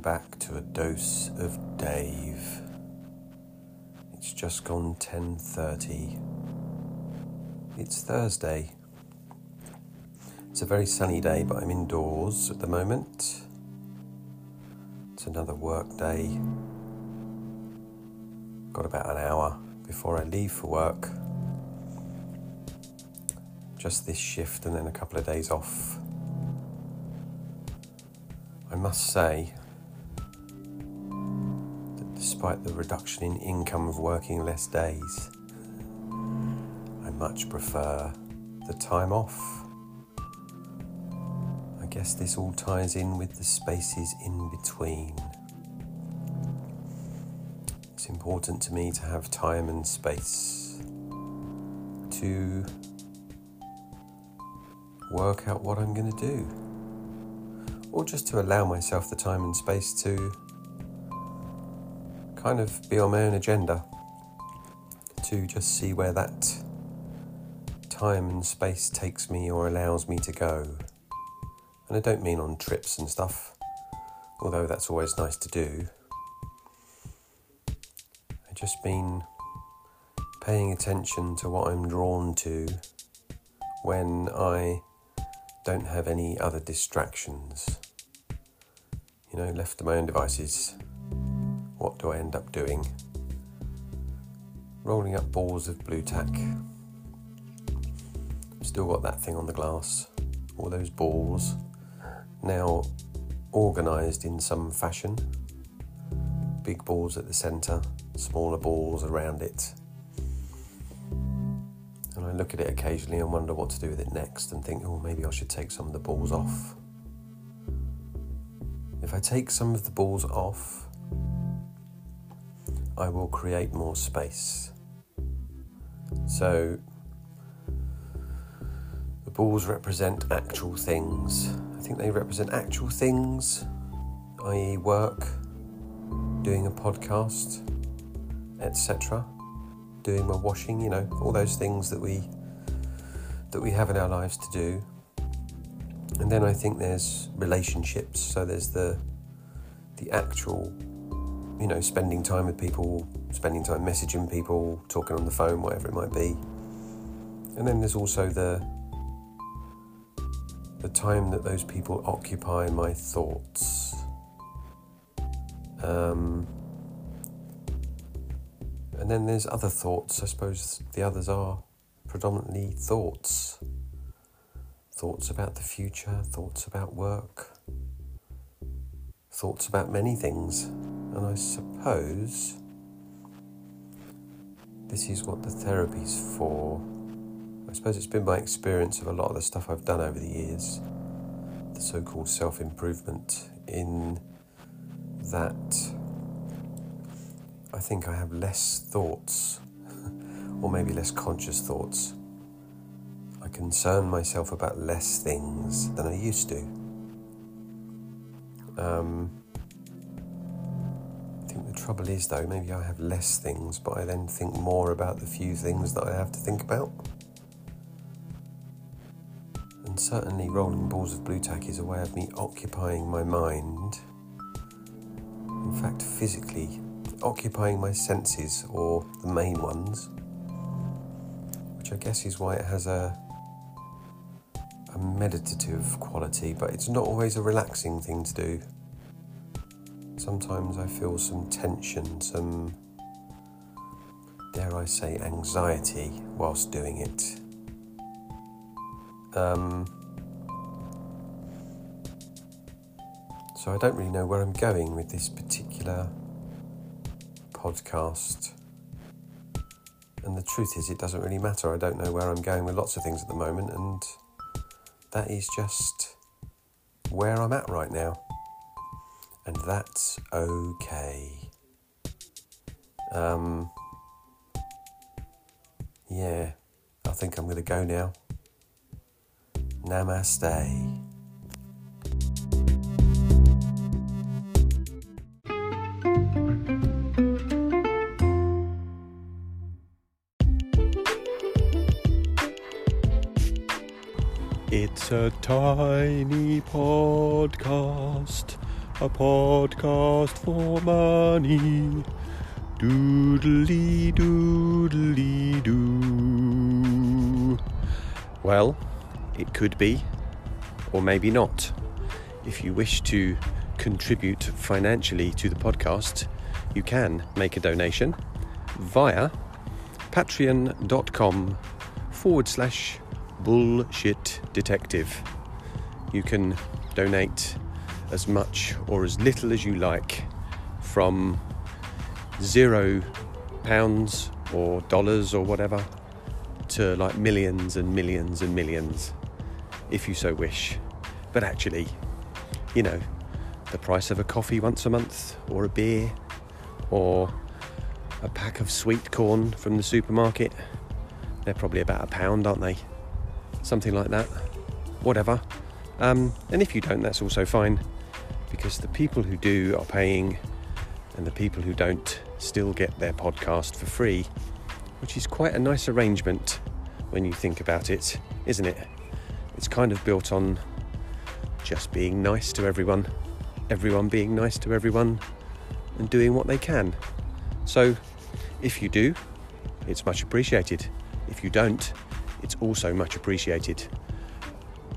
back to a dose of Dave. It's just gone 10:30. It's Thursday. It's a very sunny day, but I'm indoors at the moment. It's another work day. Got about an hour before I leave for work. Just this shift and then a couple of days off. I must say despite the reduction in income of working less days, I much prefer the time off. I guess this all ties in with the spaces in between. It's important to me to have time and space to work out what I'm going to do or just to allow myself the time and space to kind of be on my own agenda, to just see where that time and space takes me or allows me to go. And I don't mean on trips and stuff, although that's always nice to do. I just mean paying attention to what I'm drawn to when I don't have any other distractions. You know, left to my own devices, what do I end up doing? Rolling up balls of Blu Tack. Still got that thing on the glass, all those balls, now organised in some fashion. Big balls at the centre, smaller balls around it and I look at it occasionally and wonder what to do with it next and think, oh, maybe I should take some of the balls off. If I take some of the balls off, I will create more space. So, the balls represent actual things. I think they represent actual things, i.e., work, doing a podcast, etc doing my washing, you know, all those things that we that we have in our lives to do. And then I think there's relationships. So there's the the actual, you know, spending time with people, spending time messaging people, talking on the phone, whatever it might be. And then there's also the the time that those people occupy my thoughts. Um, and then there's other thoughts. I suppose the others are predominantly thoughts. Thoughts about the future, thoughts about work, thoughts about many things. And I suppose this is what the therapy's for. I suppose it's been my experience of a lot of the stuff I've done over the years, the so called self improvement, in that I think I have less thoughts, or maybe less conscious thoughts. I concern myself about less things than I used to. Um, the trouble is, though, maybe I have less things, but I then think more about the few things that I have to think about. And certainly, rolling balls of Blu Tack is a way of me occupying my mind. In fact, physically occupying my senses, or the main ones, which I guess is why it has a a meditative quality, but it's not always a relaxing thing to do. Sometimes I feel some tension, some, dare I say, anxiety whilst doing it. Um, so I don't really know where I'm going with this particular podcast. And the truth is, it doesn't really matter. I don't know where I'm going with lots of things at the moment, and that is just where I'm at right now. And that's okay. Um, yeah, I think I'm going to go now. Namaste. It's a tiny podcast a podcast for money. Doodly doodly doo. Well, it could be, or maybe not. If you wish to contribute financially to the podcast, you can make a donation via patreon.com forward slash bullshit detective. You can donate as much or as little as you like from zero pounds or dollars or whatever to like millions and millions and millions if you so wish. But actually, you know, the price of a coffee once a month or a beer or a pack of sweet corn from the supermarket, they're probably about a pound, aren't they? Something like that. Whatever. Um, and if you don't, that's also fine because the people who do are paying and the people who don't still get their podcast for free, which is quite a nice arrangement when you think about it, isn't it? It's kind of built on just being nice to everyone, everyone being nice to everyone, and doing what they can. So, if you do, it's much appreciated. If you don't, it's also much appreciated.